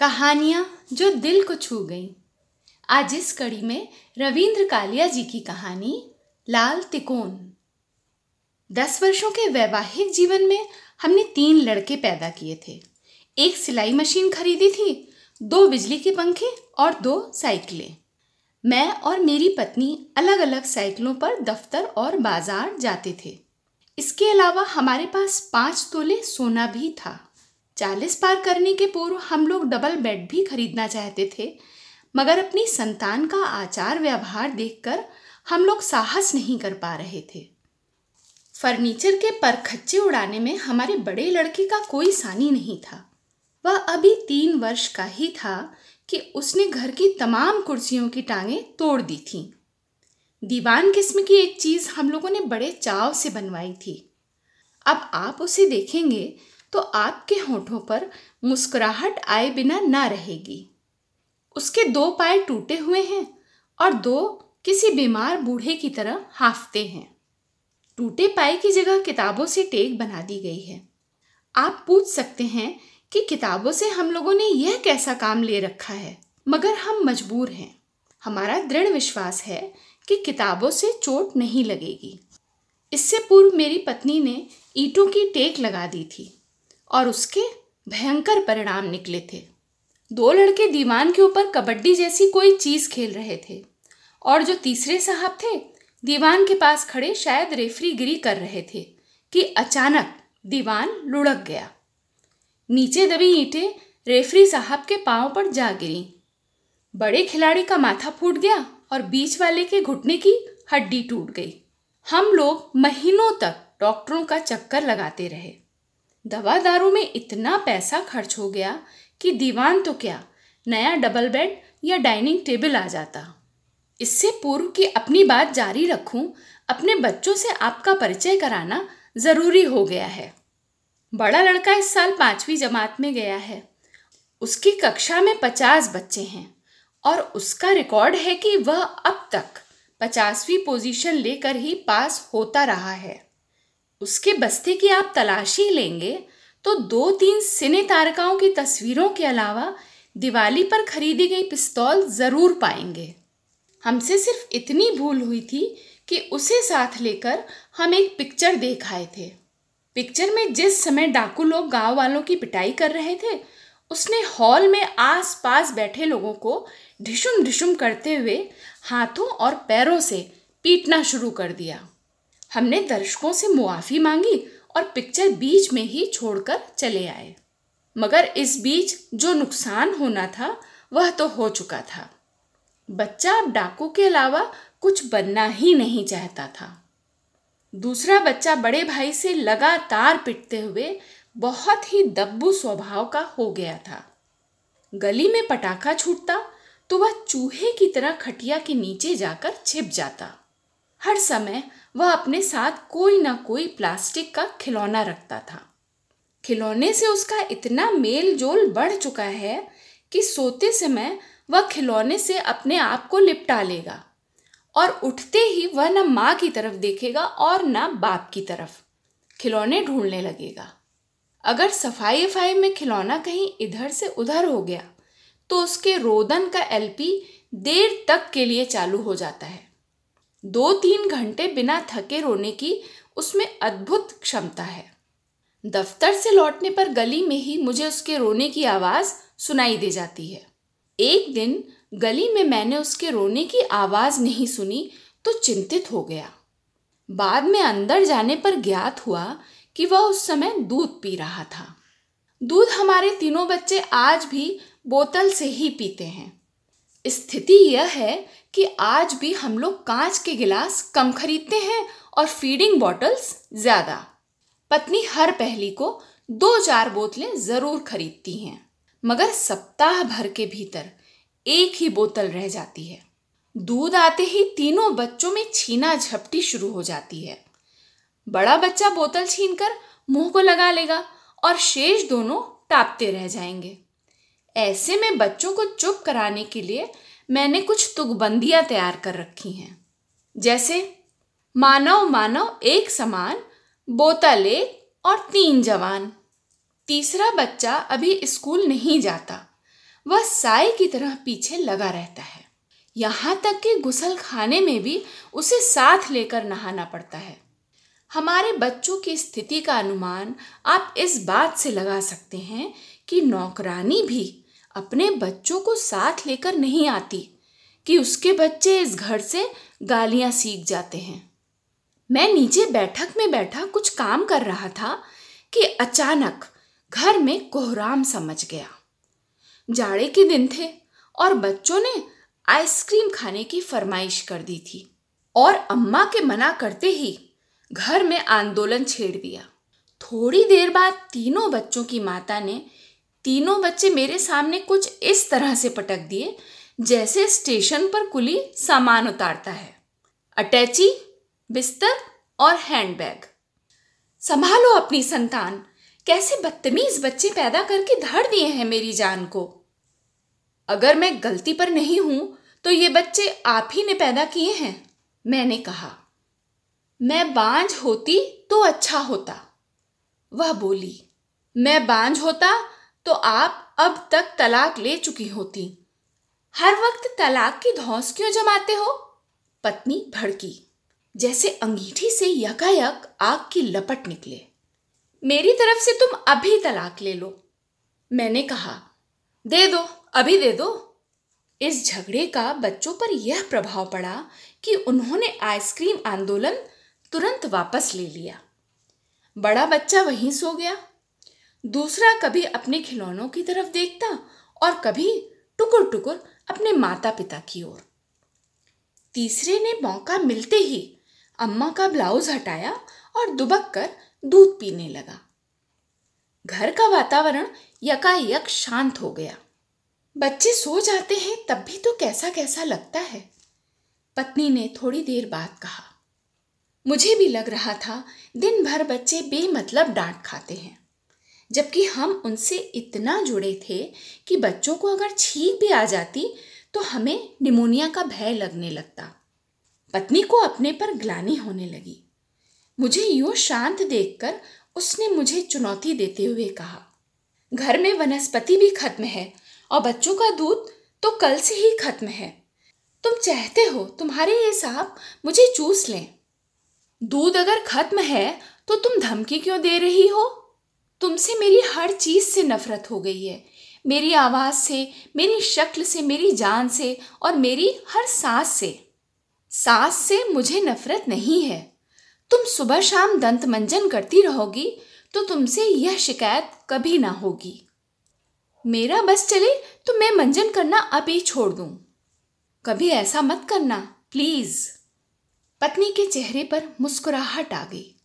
कहानियाँ जो दिल को छू गईं। आज इस कड़ी में रविंद्र कालिया जी की कहानी, लाल तिकोन। दस वर्षों के वैवाहिक जीवन में हमने तीन लड़के पैदा किए थे। एक सिलाई मशीन खरीदी थी, दो बिजली के पंखे और दो साइकिलें। मैं और मेरी पत्नी अलग अलग साइकिलों पर दफ्तर और बाज़ार जाते थे। इसके अलावा हमारे पास पाँच तोले सोना भी था। चालीस पार करने के पूर्व हम लोग डबल बेड भी खरीदना चाहते थे। मगर अपनी संतान का आचार व्यवहार देखकर हम लोग साहस नहीं कर पा रहे थे। फर्नीचर के परखच्चे उड़ाने में हमारे बड़े लड़के का कोई सानी नहीं था। वह अभी तीन वर्ष का ही था कि उसने घर की तमाम कुर्सियों की टांगें तोड़ दी थीं। दीवान किस्म की एक चीज़ हम लोगों ने बड़े चाव से बनवाई थी। अब आप उसे देखेंगे तो आपके होठों पर मुस्कुराहट आए बिना ना रहेगी। उसके दो पाए टूटे हुए हैं और दो किसी बीमार बूढ़े की तरह हाफते हैं। टूटे पाए की जगह किताबों से टेक बना दी गई है। आप पूछ सकते हैं कि किताबों से हम लोगों ने यह कैसा काम ले रखा है, मगर हम मजबूर हैं। हमारा दृढ़ विश्वास है कि किताबों से चोट नहीं लगेगी। इससे पूर्व मेरी पत्नी ने ईटों की टेक लगा दी थी। और उसके भयंकर परिणाम निकले थे। दो लड़के दीवान के ऊपर कबड्डी जैसी कोई चीज़ खेल रहे थे। और जो तीसरे साहब थे, दीवान के पास खड़े शायद रेफरी गिरी कर रहे थे कि अचानक दीवान लुढ़क गया। नीचे दबी ईंटें रेफरी साहब के पाँव पर जा गिरी। बड़े खिलाड़ी का माथा फूट गया और बीच वाले के घुटने की हड्डी टूट गई। हम लोग महीनों तक डॉक्टरों का चक्कर लगाते रहे। दवा दारू में इतना पैसा खर्च हो गया कि दीवान तो क्या, नया डबल बेड या डाइनिंग टेबल आ जाता। इससे पूर्व कि अपनी बात जारी रखूँ, अपने बच्चों से आपका परिचय कराना ज़रूरी हो गया है। बड़ा लड़का इस साल पांचवी जमात में गया है। उसकी कक्षा में पचास बच्चे हैं और उसका रिकॉर्ड है कि वह अब तक पचासवीं पोजीशन लेकर ही पास होता रहा है। उसके बस्ते की आप तलाशी लेंगे तो दो तीन सिने तारकाओं की तस्वीरों के अलावा दिवाली पर खरीदी गई पिस्तौल ज़रूर पाएँगे। हमसे सिर्फ़ इतनी भूल हुई थी कि उसे साथ लेकर हम एक पिक्चर देख आए थे। पिक्चर में जिस समय डाकू लोग गाँव वालों की पिटाई कर रहे थे, उसने हॉल में आस पास बैठे लोगों को ढिशुम ढिशुम करते हुए हाथों और पैरों से पीटना शुरू कर दिया। हमने दर्शकों से मुआफ़ी मांगी और पिक्चर बीच में ही छोड़कर चले आए। मगर इस बीच जो नुकसान होना था, वह तो हो चुका था। बच्चा अब डाकू के अलावा कुछ बनना ही नहीं चाहता था। दूसरा बच्चा बड़े भाई से लगातार पिटते हुए बहुत ही दब्बू स्वभाव का हो गया था। गली में पटाखा छूटता तो वह चूहे की तरह खटिया के नीचे जाकर छिप जाता। हर समय वह अपने साथ कोई ना कोई प्लास्टिक का खिलौना रखता था। खिलौने से उसका इतना मेल जोल बढ़ चुका है कि सोते समय वह खिलौने से अपने आप को लिपटा लेगा और उठते ही वह न माँ की तरफ़ देखेगा और न बाप की तरफ़। खिलौने ढूँढने लगेगा। अगर सफ़ाई वफाई में खिलौना कहीं इधर से उधर हो गया तो उसके रोदन का एलपी देर तक के लिए चालू हो जाता है। दो तीन घंटे बिना थके रोने की उसमें अद्भुत क्षमता है। दफ्तर से लौटने पर गली में ही मुझे उसके रोने की आवाज़ सुनाई दे जाती है। एक दिन गली में मैंने उसके रोने की आवाज़ नहीं सुनी तो चिंतित हो गया। बाद में अंदर जाने पर ज्ञात हुआ कि वह उस समय दूध पी रहा था। दूध हमारे तीनों बच्चे आज भी बोतल से ही पीते हैं। स्थिति यह है कि आज भी हम लोग कांच के गिलास कम खरीदते हैं और फीडिंग बॉटल्स ज़्यादा। पत्नी हर पहली को दो चार बोतलें ज़रूर खरीदती हैं, मगर सप्ताह भर के भीतर एक ही बोतल रह जाती है। दूध आते ही तीनों बच्चों में छीना झपटी शुरू हो जाती है। बड़ा बच्चा बोतल छीनकर मुँह को लगा लेगा और शेष दोनों टापते रह जाएँगे। ऐसे में बच्चों को चुप कराने के लिए मैंने कुछ तुकबंदियाँ तैयार कर रखी हैं। जैसे, मानव मानव एक समान, बोतल एक और तीन जवान। तीसरा बच्चा अभी स्कूल नहीं जाता। वह साय की तरह पीछे लगा रहता है। यहाँ तक कि गुसल खाने में भी उसे साथ लेकर नहाना पड़ता है। हमारे बच्चों की स्थिति का अनुमान आप इस बात से लगा सकते हैं कि नौकरानी भी अपने बच्चों को साथ लेकर नहीं आती कि उसके बच्चे इस घर से गालियाँ सीख जाते हैं। मैं नीचे बैठक में बैठा कुछ काम कर रहा था कि अचानक घर में कोहराम समझ गया। जाड़े के दिन थे और बच्चों ने आइसक्रीम खाने की फरमाइश कर दी थी और अम्मा के मना करते ही घर में आंदोलन छेड़ दिया। थोड़ी देर बाद तीनों बच्चों की माता ने तीनों बच्चे मेरे सामने कुछ इस तरह से पटक दिए, जैसे स्टेशन पर कुली सामान उतारता है। अटैची, बिस्तर और हैंडबैग। संभालो अपनी संतान, कैसे बदतमीज बच्चे पैदा करके धड़ दिए हैं मेरी जान को। अगर मैं गलती पर नहीं हूँ तो ये बच्चे आप ही ने पैदा किए हैं, मैंने कहा। मैं बांझ होती तो अच्छा होता, वह बोली। मैं बांझ होता तो आप अब तक तलाक ले चुकी होती। हर वक्त तलाक की धौस क्यों जमाते हो? पत्नी भड़की, जैसे अंगीठी से यकायक आग की लपट निकले। मेरी तरफ़ से तुम अभी तलाक ले लो। मैंने कहा, दे दो, अभी दे दो। इस झगड़े का बच्चों पर यह प्रभाव पड़ा कि उन्होंने आइसक्रीम आंदोलन तुरंत वापस ले लिया। बड़ा बच्चा वहीं सो गया। दूसरा कभी अपने खिलौनों की तरफ़ देखता और कभी टुकुर टुकुर अपने माता पिता की ओर। तीसरे ने मौका मिलते ही अम्मा का ब्लाउज हटाया और दुबक कर दूध पीने लगा। घर का वातावरण यकायक शांत हो गया। बच्चे सो जाते हैं तब भी तो कैसा कैसा लगता है। पत्नी ने थोड़ी देर बाद कहा, मुझे भी लग रहा था दिन भर बच्चे बेमतलब डांट खाते हैं। जबकि हम उनसे इतना जुड़े थे कि बच्चों को अगर छींक भी आ जाती तो हमें निमोनिया का भय लगने लगता। पत्नी को अपने पर ग्लानी होने लगी। मुझे यूँ शांत देखकर उसने मुझे चुनौती देते हुए कहा, घर में वनस्पति भी खत्म है और बच्चों का दूध तो कल से ही खत्म है। तुम चाहते हो तुम्हारे ये सांप मुझे चूस लें। दूध अगर खत्म है तो तुम धमकी क्यों दे रही हो? तुमसे मेरी हर चीज़ से नफरत हो गई है। मेरी आवाज़ से, मेरी शक्ल से, मेरी जान से और मेरी हर सांस से। सांस से मुझे नफरत नहीं है। तुम सुबह शाम दंत मंजन करती रहोगी तो तुमसे यह शिकायत कभी ना होगी। मेरा बस चले तो मैं मंजन करना अभी छोड़ दूँ। कभी ऐसा मत करना, प्लीज़। पत्नी के चेहरे पर मुस्कुराहट आ गई।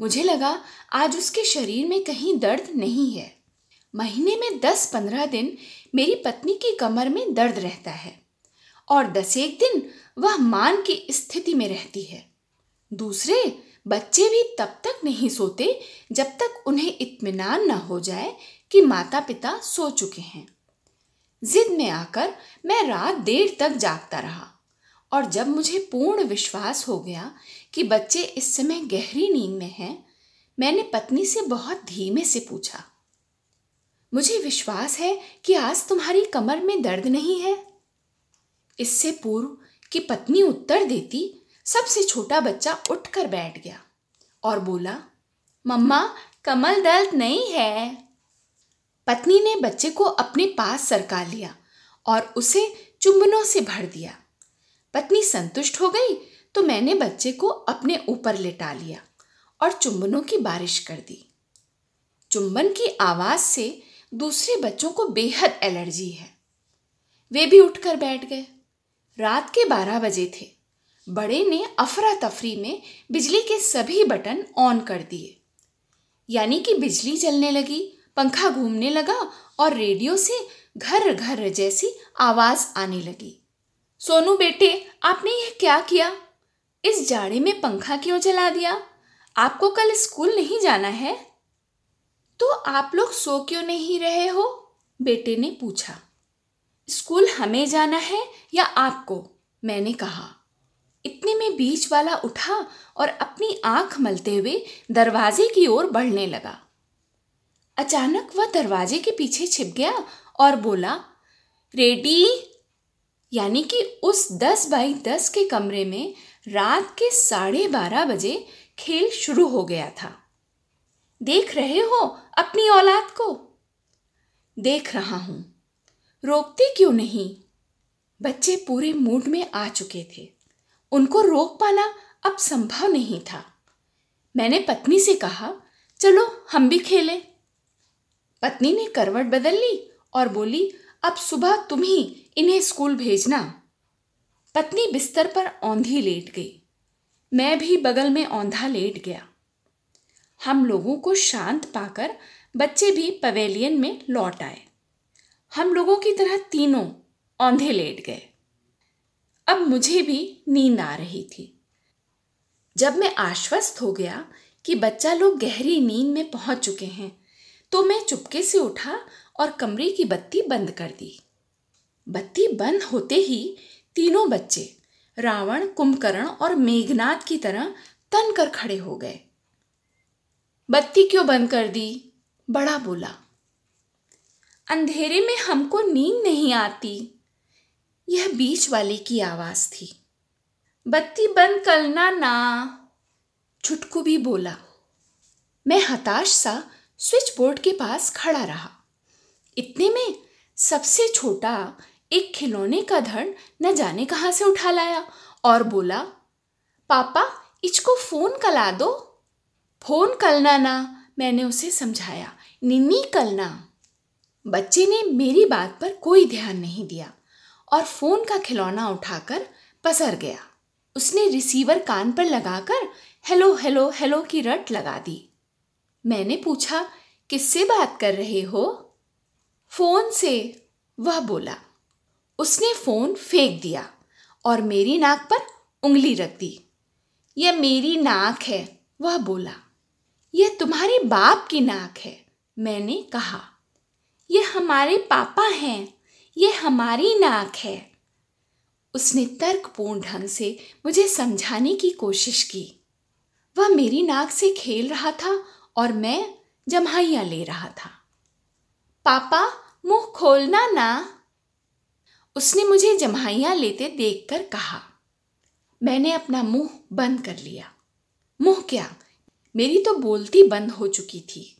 मुझे लगा, आज उसके शरीर में कहीं दर्द नहीं है। महीने में दस पंद्रह दिन मेरी पत्नी की कमर में दर्द रहता है और दस एक दिन वह मान की स्थिति में रहती है। दूसरे, बच्चे भी तब तक नहीं सोते जब तक उन्हें इत्मीनान न हो जाए कि माता पिता सो चुके हैं। जिद में आकर मैं रात देर तक जागता रहा। और जब मुझे पूर्ण विश्वास हो गया कि बच्चे इस समय गहरी नींद में हैं, मैंने पत्नी से बहुत धीमे से पूछा, मुझे विश्वास है कि आज तुम्हारी कमर में दर्द नहीं है? इससे पूर्व कि पत्नी उत्तर देती, सबसे छोटा बच्चा उठकर बैठ गया और बोला, मम्मा कमल दर्द नहीं है। पत्नी ने बच्चे को अपने पास सरका लिया और उसे चुंबनों से भर दिया। पत्नी संतुष्ट हो गई तो मैंने बच्चे को अपने ऊपर लेटा लिया और चुंबनों की बारिश कर दी। चुंबन की आवाज़ से दूसरे बच्चों को बेहद एलर्जी है। वे भी उठकर बैठ गए। रात के बारह बजे थे। बड़े ने अफरा तफरी में बिजली के सभी बटन ऑन कर दिए। यानी कि बिजली चलने लगी, पंखा घूमने लगा और रेडियो से घर घर जैसी आवाज़ आने लगी। सोनू बेटे, आपने यह क्या किया? इस जाड़े में पंखा क्यों चला दिया? आपको कल स्कूल नहीं जाना है? तो आप लोग सो क्यों नहीं रहे हो? बेटे ने पूछा। स्कूल हमें जाना है या आपको? मैंने कहा। इतने में बीच वाला उठा और अपनी आँख मलते हुए दरवाजे की ओर बढ़ने लगा। अचानक वह दरवाजे के पीछे छिप गया और बोला, रेडी यानी कि उस दस बाई दस के कमरे में रात के साढ़े बारह बजे खेल शुरू हो गया था। देख रहे हो अपनी औलाद को? देख रहा हूँ। रोकते क्यों नहीं? बच्चे पूरे मूड में आ चुके थे। उनको रोक पाना अब संभव नहीं था। मैंने पत्नी से कहा, चलो, हम भी खेलें। पत्नी ने करवट बदल ली और बोली अब सुबह तुम ही इन्हें स्कूल भेजना। पत्नी बिस्तर पर औंधी लेट गई। मैं भी बगल में औंधा लेट गया। हम लोगों को शांत पाकर बच्चे भी पवेलियन में लौट आए। हम लोगों की तरह तीनों औंधे लेट गए। अब मुझे भी नींद आ रही थी। जब मैं आश्वस्त हो गया कि बच्चा लोग गहरी नींद में पहुँच चुके हैं तो मैं चुपके से उठा और कमरे की बत्ती बंद कर दी। बत्ती बंद होते ही तीनों बच्चे, रावण, कुंभकर्ण और मेघनाथ की तरह तन कर खड़े हो गए। बत्ती क्यों बंद कर दी? बड़ा बोला। अंधेरे में हमको नींद नहीं आती। यह बीच वाले की आवाज़ थी। बत्ती बंद करना ना, छुटकू भी बोला। मैं हताश सा स्विच बोर्ड के पास खड़ा रहा। इतने में सबसे छोटा एक खिलौने का धड़ न जाने कहाँ से उठा लाया और बोला, पापा इचको फ़ोन कला दो। फ़ोन कलना ना, मैंने उसे समझाया। निन्नी कलना। बच्चे ने मेरी बात पर कोई ध्यान नहीं दिया और फ़ोन का खिलौना उठाकर पसर गया। उसने रिसीवर कान पर लगाकर हेलो हेलो हेलो की रट लगा दी। मैंने पूछा, किससे बात कर रहे हो? फ़ोन से वह बोला, उसने फ़ोन फेंक दिया और मेरी नाक पर उंगली रख दी। यह मेरी नाक है, वह बोला। यह तुम्हारे बाप की नाक है, मैंने कहा। यह हमारे पापा हैं, यह हमारी नाक है। उसने तर्कपूर्ण ढंग से मुझे समझाने की कोशिश की। वह मेरी नाक से खेल रहा था और मैं जम्हाइयाँ ले रहा था। पापा, मुँह खोलना ना। उसने मुझे जम्हाइयाँ लेते देखकर कहा, मैंने अपना मुँह बंद कर लिया। मुँह क्या? मेरी तो बोलती बंद हो चुकी थी।